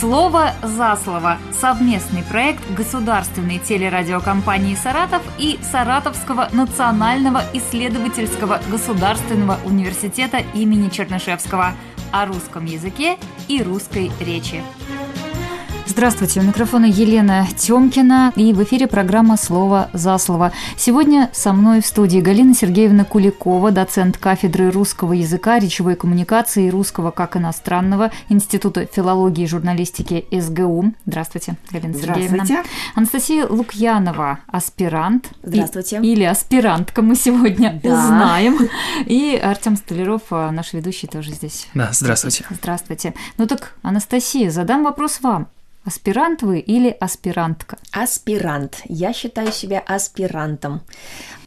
Слово за слово. Совместный проект государственной телерадиокомпании «Саратов» и Саратовского национального исследовательского государственного университета имени Чернышевского о русском языке и русской речи. Здравствуйте, у микрофона Елена Тёмкина и в эфире программа «Слово за слово». Сегодня со мной в студии Галина Сергеевна Куликова, доцент кафедры русского языка, речевой коммуникации и русского как иностранного Института филологии и журналистики СГУ. Здравствуйте, Галина Сергеевна. Здравствуйте. Анастасия Лукьянова, аспирант. Здравствуйте. И, или аспирантка мы сегодня Да. узнаем. И Артем Столяров, а, наш ведущий, тоже здесь. Да, здравствуйте. Здравствуйте. Ну так, Анастасия, задам вопрос вам. Аспирант вы или аспирантка? Аспирант. Я считаю себя аспирантом.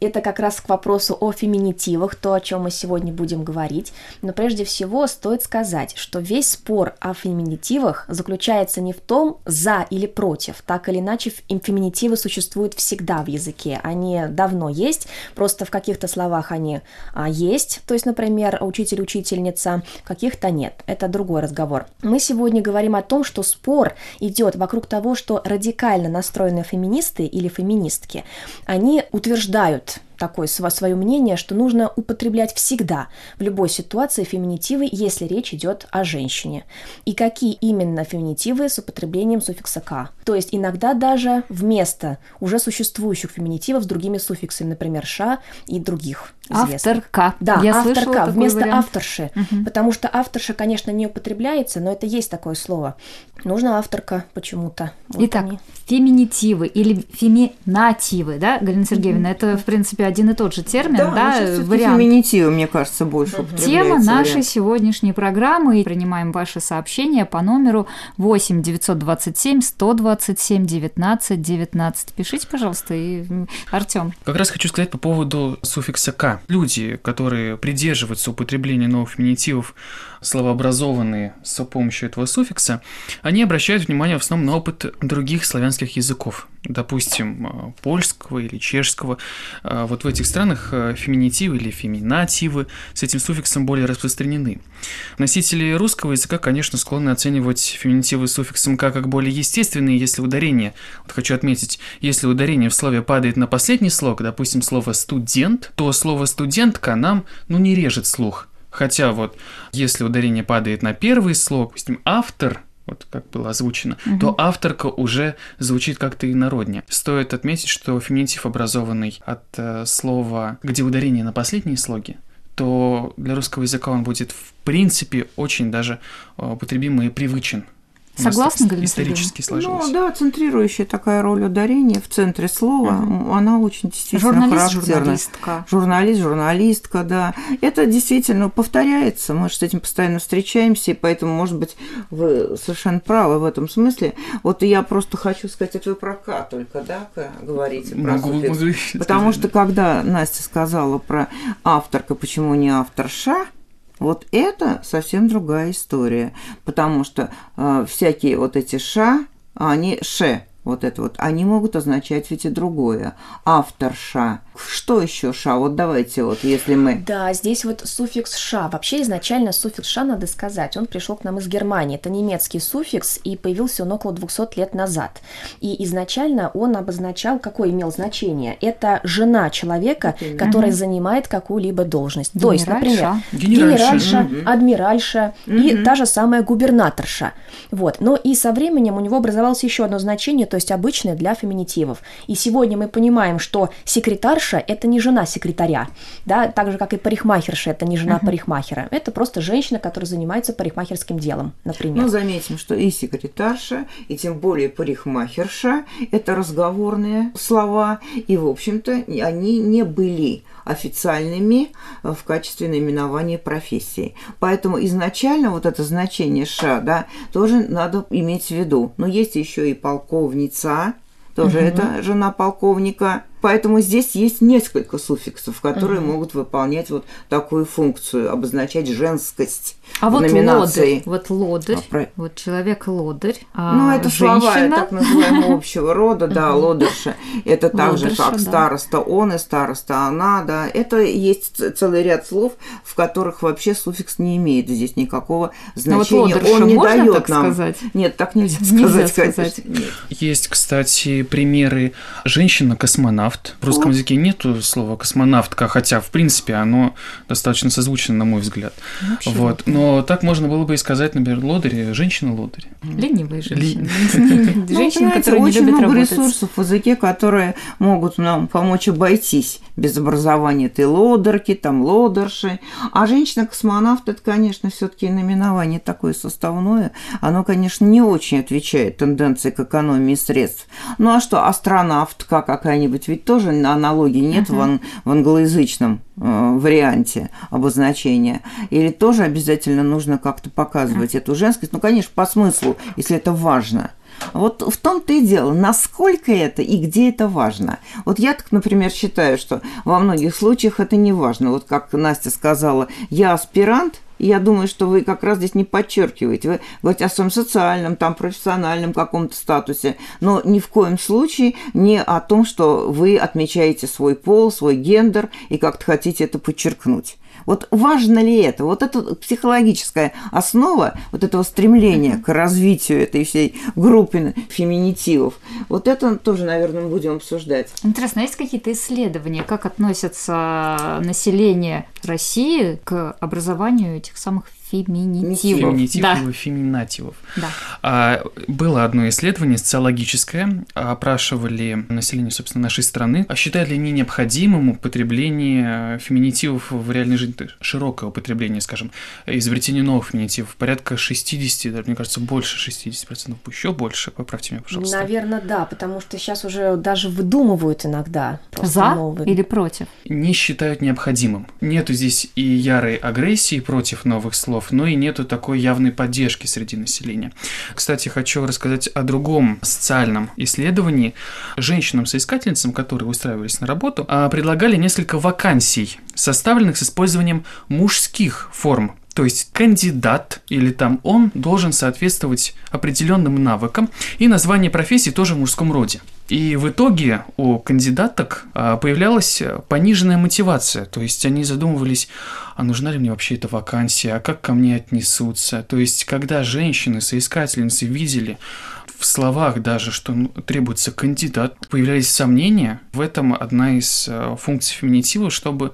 Это как раз к вопросу о феминитивах, то, о чем мы сегодня будем говорить. Но прежде всего стоит сказать, что весь спор о феминитивах заключается не в том, за или против. Так или иначе, феминитивы существуют всегда в языке. Они давно есть, просто в каких-то словах они а, есть. То есть, например, учитель-учительница, каких-то нет. Это другой разговор. Мы сегодня говорим о том, что спор идет вокруг того, что радикально настроенные феминисты или феминистки, они утверждают такое свое мнение, что нужно употреблять всегда, в любой ситуации феминитивы, если речь идет о женщине. И какие именно феминитивы с употреблением суффикса «к». То есть иногда даже вместо уже существующих феминитивов с другими суффиксами, например, «ша» и других известных. Авторка. Да, Я авторка вместо вариант. авторши. Потому что авторша, конечно, не употребляется, но это есть такое слово. Нужна авторка почему-то. Вот Итак, они. феминитивы или феминативы, да, Галина Сергеевна, это, в принципе, один и тот же термин, да, Да, но всё-таки вариант. феминитивы, мне кажется, больше Тема употребляется нашей вариант. сегодняшней программы. И Принимаем ваши сообщения по номеру 8 927 127 19 19. Пишите, пожалуйста, и Артем. Как раз хочу сказать по поводу суффикса «к». Люди, которые придерживаются употребления новых феминитивов, словообразованные с помощью этого суффикса, они обращают внимание в основном на опыт других славянских языков, допустим, э, польского или чешского. Э, Вот в этих странах э, феминитивы или феминативы с этим суффиксом более распространены. Носители русского языка, конечно, склонны оценивать феминитивы с суффиксом «к» как более естественные, если ударение, вот хочу отметить, если ударение в слове падает на последний слог, допустим, слово «студент», то слово «студентка» нам, ну, не режет слух. Хотя вот, если ударение падает на первый слог, допустим, «автор», вот как было озвучено, то авторка уже звучит как-то инороднее. Стоит отметить, что феминитив, образованный от э, слова, где ударение на последние слоги, то для русского языка он будет в принципе очень даже э, употребим и привычен. Согласна, Галина Исторически сложилось. Ну да, центрирующая такая роль ударения в центре слова, она очень действительно Журналист, характерна. журналистка. Журналист, журналистка, да. Это действительно повторяется, мы же с этим постоянно встречаемся, и поэтому, может быть, вы совершенно правы в этом смысле. Вот я просто хочу сказать, это вы про «к» только, да, говорите, про Могу- суффикс? могу Потому сказать, что когда Настя сказала про авторка, почему не авторша, вот это совсем другая история, потому что э, всякие вот эти ша, они ше, вот это вот, они могут означать ведь и другое. Авторша. Что еще ша? Вот давайте вот, если мы... Да, здесь вот суффикс «ша». Вообще изначально суффикс «ша», надо сказать, он пришел к нам из Германии. Это немецкий суффикс, и появился он около 200 лет назад. И изначально он обозначал, какое имел значение. Это жена человека, который занимает какую-либо должность. То есть, например, Генеральша. Генеральша. генеральша, адмиральша и та же самая губернаторша. Вот. Но и со временем у него образовалось еще одно значение, то есть обычное для феминитивов. И сегодня мы понимаем, что секретарша – это не жена секретаря, да, так же, как и парикмахерша – это не жена парикмахера. Это просто женщина, которая занимается парикмахерским делом, например. Ну, заметим, что и секретарша, и тем более парикмахерша – это разговорные слова, и, в общем-то, они не были официальными э, в качестве наименования профессии. Поэтому изначально вот это значение «ша», да, тоже надо иметь в виду. Но есть еще и полковница, тоже это жена полковника, поэтому здесь есть несколько суффиксов, которые угу. могут выполнять вот такую функцию, обозначать женскость. А вот лодырь, вот лодырь, а, про... вот человек лодырь, а Ну, это женщина... слова так называемого общего рода, да, лодырша. Это так же, как староста он и староста она, да. Это есть целый ряд слов, в которых вообще суффикс не имеет здесь никакого значения. Он не дает нам. Нет, так нельзя сказать. Есть, кстати, примеры женщина-космонавт. В русском языке нету слова космонавтка, хотя, в принципе, оно достаточно созвучно, на мой взгляд. Вот. Но но так можно было бы и сказать, например, лодыри, женщина-лодыри. Ленивые женщины. Женщины, которые очень много ресурсов в языке, которые могут нам помочь обойтись без образования этой лодерки, там лодерши. А женщина-космонавт, это, конечно, все таки наименование такое составное. Оно, конечно, не очень отвечает тенденции к экономии средств. Ну а что, астронавтка какая-нибудь, ведь тоже аналогии нет uh-huh. в, в англоязычном э, варианте обозначения. Или тоже обязательно нужно как-то показывать uh-huh. эту женскость. Ну, конечно, по смыслу, если это важно – вот в том-то и дело, насколько это и где это важно. Вот я, так, например, считаю, что во многих случаях это не важно. Вот как Настя сказала, я аспирант, я думаю, что вы как раз здесь не подчеркиваете. Вы говорите о своем социальном, там, профессиональном каком-то статусе, но ни в коем случае не о том, что вы отмечаете свой пол, свой гендер и как-то хотите это подчеркнуть. Вот важно ли это? Вот эта психологическая основа вот этого стремления к развитию этой всей группы феминитивов, вот это тоже, наверное, мы будем обсуждать. Интересно, а есть какие-то исследования, как относится население России к образованию этих самых феминитивов. Феминитивов да. и феминативов. Да. А, было одно исследование социологическое, опрашивали население, собственно, нашей страны. А считают ли они необходимым употребление феминитивов в реальной жизни, широкое употребление, скажем, изобретение новых феминитивов, порядка 60, даже, мне кажется, больше 60%, еще больше, поправьте меня, пожалуйста. Наверное, да, потому что сейчас уже даже выдумывают иногда. За новые. или против? Не считают необходимым. Нету здесь и ярой агрессии против новых слов, слов, но и нету такой явной поддержки среди населения. Кстати, хочу рассказать о другом социальном исследовании. Женщинам-соискательницам, которые устраивались на работу, а, предлагали несколько вакансий, составленных с использованием мужских форм то есть кандидат или там он должен соответствовать определенным навыкам, и название профессии тоже в мужском роде. И в итоге у кандидаток а, появлялась пониженная мотивация, то есть они задумывались, а нужна ли мне вообще эта вакансия, а как ко мне отнесутся. То есть когда женщины-соискательницы видели в словах даже, что ну, требуется кандидат, появлялись сомнения, в этом одна из а, функций феминитива, чтобы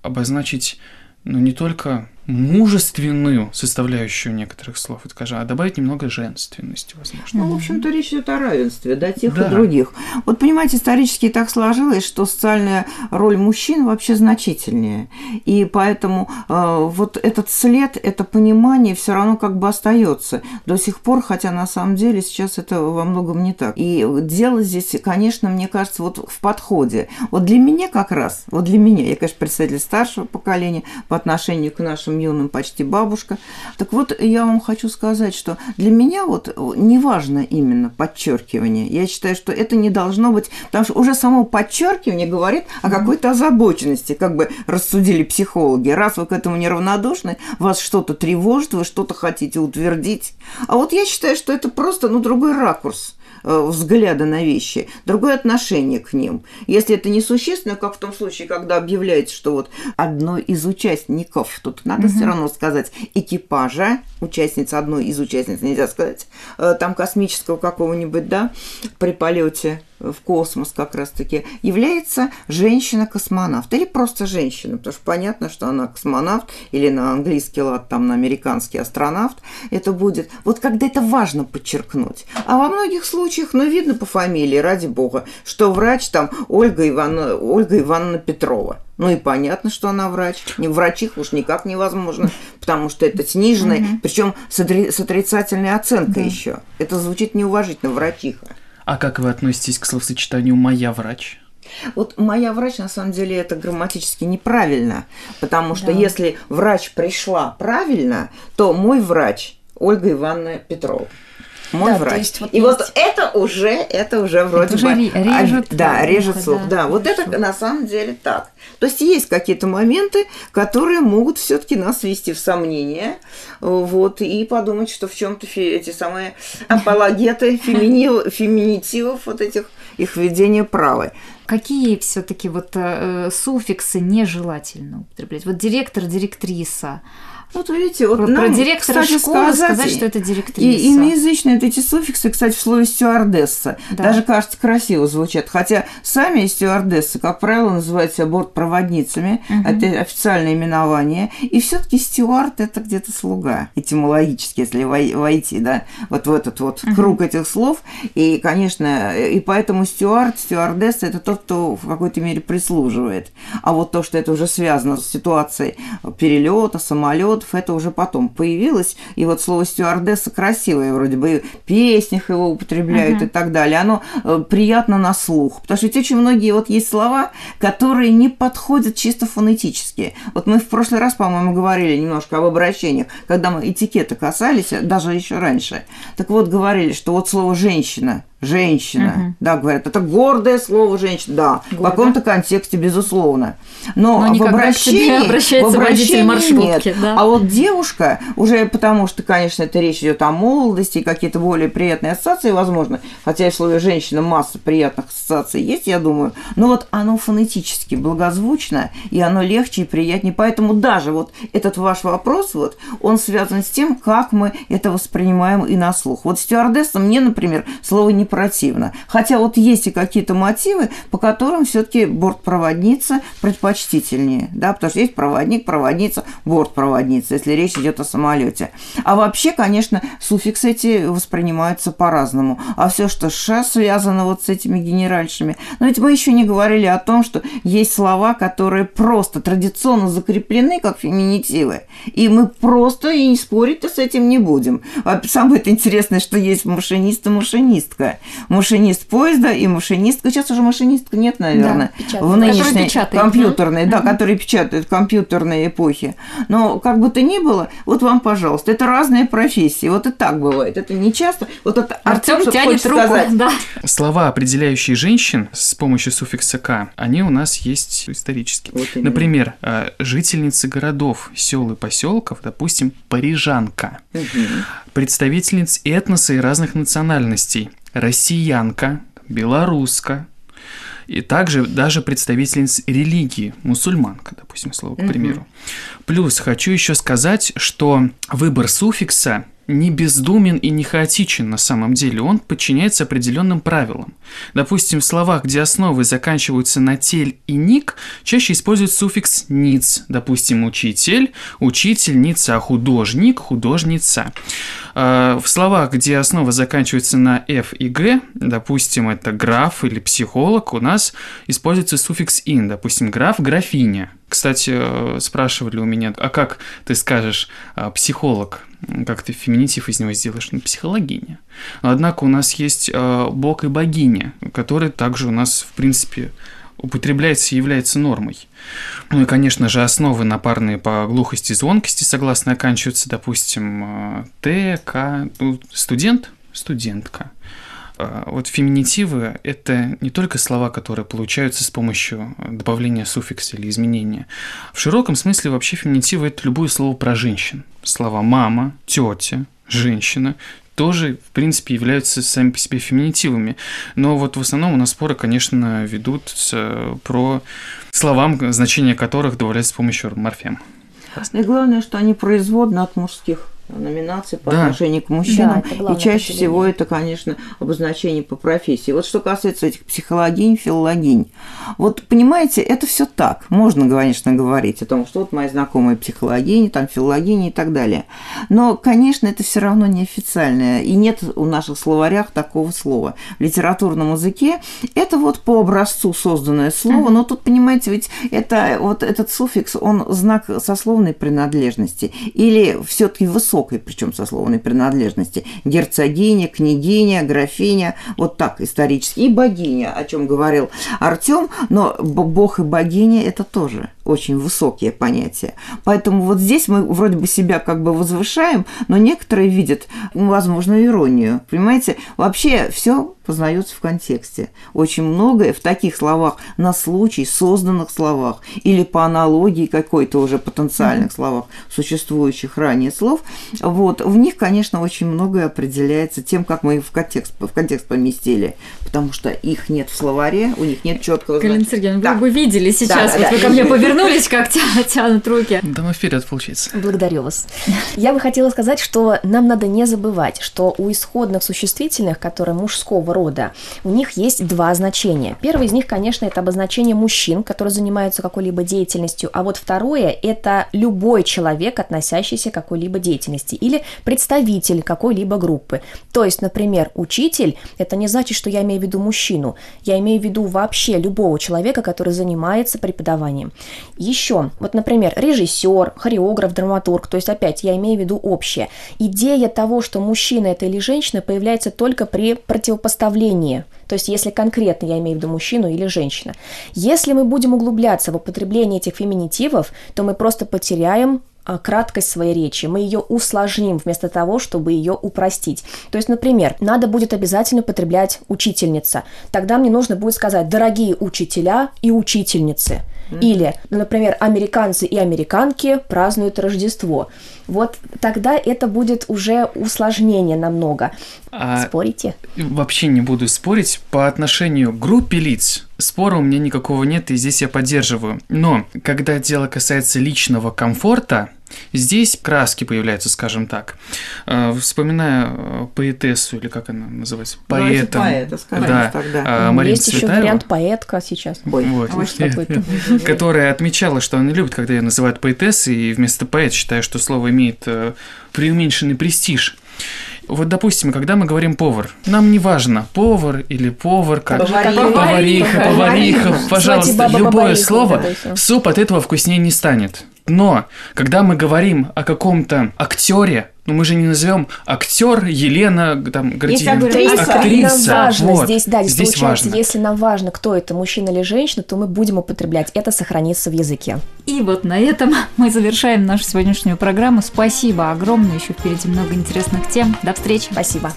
обозначить ну, не только мужественную составляющую некоторых слов, скажем, а добавить немного женственности, возможно. Ну, в общем-то, речь идет о равенстве, да, тех да. и других. Вот, понимаете, исторически так сложилось, что социальная роль мужчин вообще значительнее. И поэтому э, вот этот след, это понимание все равно как бы остается до сих пор, хотя на самом деле сейчас это во многом не так. И дело здесь, конечно, мне кажется, вот в подходе. Вот для меня как раз, вот для меня, я, конечно, представитель старшего поколения по отношению к нашим юным почти бабушка. Так вот, я вам хочу сказать, что для меня вот не важно именно подчеркивание. Я считаю, что это не должно быть, потому что уже само подчеркивание говорит о какой-то озабоченности, как бы рассудили психологи. Раз вы к этому неравнодушны, вас что-то тревожит, вы что-то хотите утвердить. А вот я считаю, что это просто, ну, другой ракурс Э, взгляда на вещи, другое отношение к ним. Если это несущественно, как в том случае, когда объявляется, что вот одной из участников, тут надо угу. все равно сказать, экипажа, участница одной из участниц, нельзя сказать, э, там космического какого-нибудь, да, при полете в космос как раз-таки, является женщина-космонавт или просто женщина, потому что понятно, что она космонавт или на английский лад, там на американский астронавт это будет. Вот когда это важно подчеркнуть. А во многих случаях, ну, видно по фамилии, ради бога, что врач там Ольга Ивановна, Ольга Ивановна Петрова. Ну и понятно, что она врач. Не врачих уж никак невозможно, потому что это сниженное, причем с, отрицательной оценкой еще. Это звучит неуважительно, врачиха. А как вы относитесь к словосочетанию «моя врач»? Вот моя врач, на самом деле, это грамматически неправильно, потому что да. если врач пришла правильно, то мой врач Ольга Ивановна Петрова. Мой Да, врач. есть вот и есть- вот это уже, это уже вроде уже бы... ре- режет а, Да, ухо, режет да, слух, да. Вот это на самом деле так. То есть есть какие-то моменты, которые могут все-таки нас ввести в сомнение, э, вот, и подумать, что в чем-то эти самые апологеты фемини- феминитивов вот этих их введения правы. Какие все-таки вот э, суффиксы нежелательно употреблять? Вот директор, директриса. Вот видите, вот Про, нам, про директора кстати, школы сказать, сказать, что это И директриса. иноязычные вот эти суффиксы, кстати, в слове стюардесса, Да. даже, кажется, красиво звучат. Хотя сами стюардессы, как правило, называют себя бортпроводницами, Мгм. это официальное именование. И все таки стюард – это где-то слуга, этимологически, если вой- войти, да, вот в этот вот Мгм. круг этих слов. И, конечно, и поэтому стюард, стюардесса – это тот, кто в какой-то мере прислуживает. А вот то, что это уже связано с ситуацией перелета, самолетов, это уже потом появилось. И вот слово стюардесса красивое, вроде бы и в песнях его употребляют Мгм. и так далее. Оно э, приятно на слух. Потому что ведь очень многие вот есть слова, которые не подходят чисто фонетически. Вот мы в прошлый раз, по-моему, говорили немножко об обращениях, когда мы этикета касались, даже еще раньше. Так вот, говорили, что вот слово «женщина», Женщина, Мгм. да, говорят, это гордое слово женщина, да, в Гордо. каком-то контексте, безусловно. Но, Но в обращении, обращается в обращении маршрутки, нет. да. А вот девушка, уже потому что, конечно, это речь идет о молодости, и какие-то более приятные ассоциации, возможно, хотя и в слове женщина масса приятных ассоциаций есть, я думаю, но вот оно фонетически благозвучно, и оно легче и приятнее. Поэтому даже вот этот ваш вопрос, вот, он связан с тем, как мы это воспринимаем и на слух. Вот стюардесса мне, например, слово не противно. Хотя вот есть и какие-то мотивы, по которым все-таки бортпроводница предпочтительнее, да, потому что есть проводник, проводница, бортпроводница, если речь идет о самолете. А вообще, конечно, суффиксы эти воспринимаются по-разному. А все, что ша связано вот с этими генеральшами. Но ведь мы еще не говорили о том, что есть слова, которые просто традиционно закреплены как феминитивы. И мы просто и спорить-то с этим не будем. А самое интересное, что есть машинист и машинистка. Машинист поезда и машинистка. Сейчас уже машинистка нет, наверное. Да, печатает. в нынешней печатает. компьютерной, да, Мгм. которые печатают в компьютерной эпохе. Но как бы то ни было, вот вам, пожалуйста, это разные профессии. Вот и так бывает. Это не часто. Вот это Артем тянет руку. сказать. Да. Слова, определяющие женщин с помощью суффикса «к», они у нас есть исторически. Вот именно. Например, э, жительницы городов, сел и поселков, допустим, парижанка. Мгм. Представительниц этноса и разных национальностей. Россиянка, белоруска. И также даже представительниц религии, мусульманка, допустим, слово, к примеру. Плюс хочу еще сказать, что выбор суффикса не бездумен и не хаотичен на самом деле, он подчиняется определенным правилам. Допустим, в словах, где основы заканчиваются на тель и ник, чаще используют суффикс ниц. Допустим, учитель, учительница, художник, художница. А, В словах, где основа заканчивается на f и g, допустим, это граф или психолог, у нас используется суффикс in, допустим, граф, графиня. Кстати, э, спрашивали у меня, а как ты скажешь а, психолог? Как ты феминитив из него сделаешь? Ну, психологиня. Однако у нас есть э, бог и богиня, который также у нас, в принципе, употребляется и является нормой. Ну и, конечно же, основы напарные по глухости и звонкости согласно оканчиваются, допустим, э, Т, К, ну, студент, студентка. А Вот феминитивы – это не только слова, которые получаются с помощью добавления суффикса или изменения. В широком смысле вообще феминитивы – это любое слово про женщин. Слова «мама», «тетя», «женщина» тоже, в принципе, являются сами по себе феминитивами. Но вот в основном у нас споры, конечно, ведут про словам, значение которых добавляется с помощью морфем. И главное, что они производны от мужских номинаций по Да. отношению к мужчинам. Да, и чаще всего это, конечно, обозначение по профессии. Вот что касается этих психологинь, филологинь. Вот понимаете, это все так. Можно, конечно, говорить о том, что вот мои знакомые психологини, там филологини и так далее. Но, конечно, это все равно неофициальное. И нет в наших словарях такого слова. В литературном языке это вот по образцу созданное слово, но тут, понимаете, ведь это вот этот суффикс, он знак сословной принадлежности или все-таки высокой, причем сословной принадлежности. Герцогиня, княгиня, графиня, вот так исторически. И богиня, о чем говорил Артем, но бог и богиня это тоже очень высокие понятия. Поэтому вот здесь мы вроде бы себя как бы возвышаем, но некоторые видят, возможно, иронию. Понимаете, вообще все познается в контексте. Очень многое в таких словах на случай, созданных словах или по аналогии какой-то уже потенциальных словах, существующих ранее слов, вот, в них, конечно, очень многое определяется тем, как мы их в контекст, в контекст поместили, потому что их нет в словаре, у них нет четкого Галина Сергеевна, да. вы бы видели сейчас, да, вот да, вы да. ко мне повернулись, как тянут руки. Да мы вперед, получается. Благодарю вас. Я бы хотела сказать, что нам надо не забывать, что у исходных существительных, которые мужского рода, у них есть два значения. Первое из них, конечно, это обозначение мужчин, которые занимаются какой-либо деятельностью, а вот второе – это любой человек, относящийся к какой-либо деятельности, или представитель какой-либо группы. То есть, например, учитель – это не значит, что я имею в виду мужчину, я имею в виду вообще любого человека, который занимается преподаванием. Еще, вот, например, режиссер, хореограф, драматург, то есть, опять, я имею в виду общее. Идея того, что мужчина это или женщина, появляется только при противопоставлении. То есть, если конкретно я имею в виду мужчину или женщину. Если мы будем углубляться в употребление этих феминитивов, то мы просто потеряем краткость своей речи, мы ее усложним вместо того, чтобы ее упростить. То есть, например, надо будет обязательно употреблять учительница. Тогда мне нужно будет сказать «дорогие учителя и учительницы». Или, например, американцы и американки празднуют Рождество. Вот тогда это будет уже усложнение намного. А Спорите? Вообще не буду спорить. По отношению к группе лиц спора у меня никакого нет, и здесь я поддерживаю. Но когда дело касается личного комфорта, Здесь краски появляются, скажем так. Э, вспоминая э, поэтессу, или как она называется? Поэта. поэта, да. тогда. Марина Есть еще вариант поэтка сейчас. Ой, вот. Которая отмечала, что она любит, когда ее называют поэтессой, и вместо поэт считаю, что слово имеет э, преуменьшенный престиж. Вот, допустим, когда мы говорим повар, нам не важно, повар или поварка, повариха, повариха, повариха. пожалуйста, любое слово, суп от этого вкуснее не станет. Но когда мы говорим о каком-то актере, ну мы же не назовем актер Елена там Гордиева. Актриса. актриса. Нам важно вот. здесь, да, здесь, здесь получается, важно. если нам важно, кто это, мужчина или женщина, то мы будем употреблять. Это сохранится в языке. И вот на этом мы завершаем нашу сегодняшнюю программу. Спасибо огромное, еще впереди много интересных тем. До встречи. Спасибо.